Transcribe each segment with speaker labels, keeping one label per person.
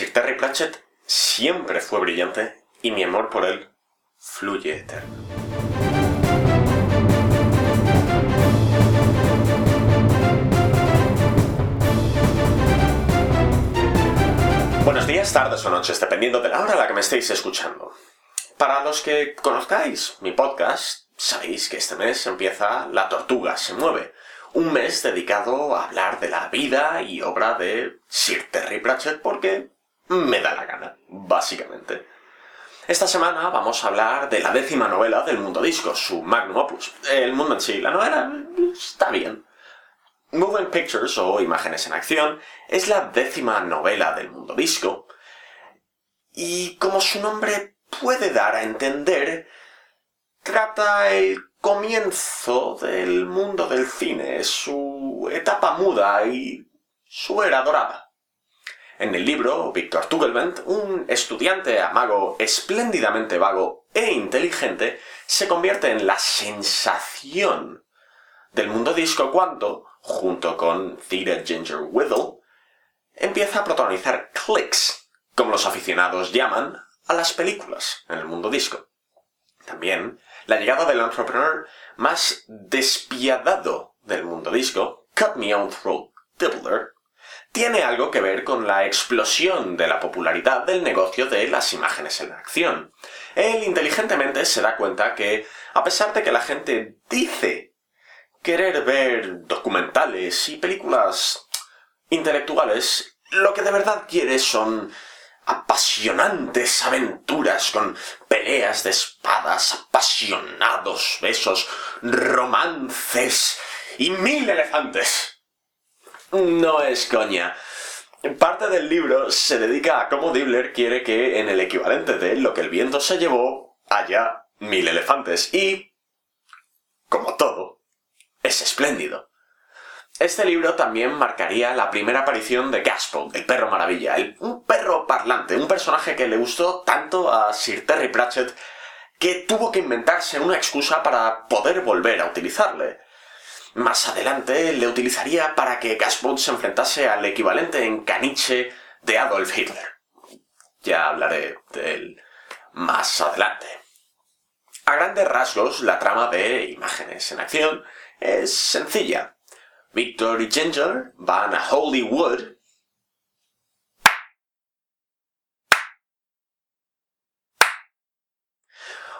Speaker 1: Sir Terry Pratchett siempre fue brillante y mi amor por él fluye eterno. Buenos días, tardes o noches, dependiendo de la hora a la que me estéis escuchando. Para los que conozcáis mi podcast, sabéis que este mes empieza La Tortuga se mueve, un mes dedicado a hablar de la vida y obra de Sir Terry Pratchett porque me da la gana, básicamente. Esta semana vamos a hablar de la décima novela del mundo disco, su magnum opus. El mundo en sí, la novela está bien. Moving Pictures o Imágenes en Acción es la décima novela del mundo disco. Y como su nombre puede dar a entender, trata el comienzo del mundo del cine, su etapa muda y su era dorada. En el libro, Víctor Tugelbent, un estudiante amago espléndidamente vago e inteligente, se convierte en la sensación del mundo disco cuando, junto con Theta Ginger Whittle, empieza a protagonizar clicks, como los aficionados llaman a las películas en el mundo disco. También la llegada del entrepreneur más despiadado del mundo disco, Cut Me Out Throat Dibbler, tiene algo que ver con la explosión de la popularidad del negocio de las imágenes en acción. Él inteligentemente se da cuenta que, a pesar de que la gente dice querer ver documentales y películas intelectuales, lo que de verdad quiere son apasionantes aventuras con peleas de espadas, apasionados besos, romances y mil elefantes. No es coña. Parte del libro se dedica a cómo Dibbler quiere que en el equivalente de lo que el viento se llevó haya mil elefantes y, como todo, es espléndido. Este libro también marcaría la primera aparición de Gaspard, el perro maravilla, un perro parlante, un personaje que le gustó tanto a Sir Terry Pratchett que tuvo que inventarse una excusa para poder volver a utilizarle. Más adelante le utilizaría para que Gaspard se enfrentase al equivalente en caniche de Adolf Hitler. Ya hablaré de él más adelante. A grandes rasgos, la trama de Imágenes en Acción es sencilla. Victor y Ginger van a Hollywood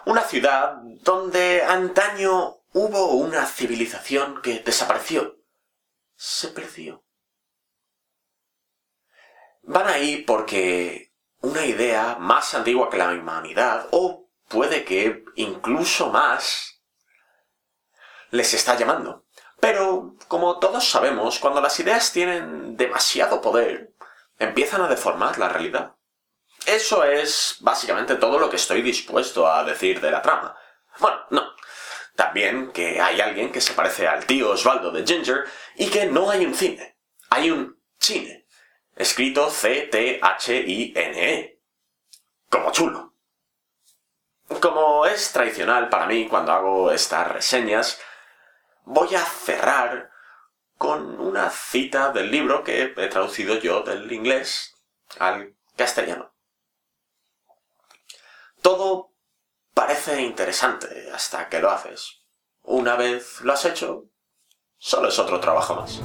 Speaker 1: una ciudad donde antaño hubo una civilización que desapareció, se perdió. Van ahí porque una idea más antigua que la humanidad, o puede que incluso más, les está llamando. Pero, como todos sabemos, cuando las ideas tienen demasiado poder, empiezan a deformar la realidad. Eso es básicamente todo lo que estoy dispuesto a decir de la trama. Bueno, no. También que hay alguien que se parece al tío Osvaldo de Ginger y que no hay un cine. Hay un cine. Escrito C-T-H-I-N-E. Como chulo. Como es tradicional para mí cuando hago estas reseñas, voy a cerrar con una cita del libro que he traducido yo del inglés al castellano. Todo parece interesante hasta que lo haces. Una vez lo has hecho, solo es otro trabajo más.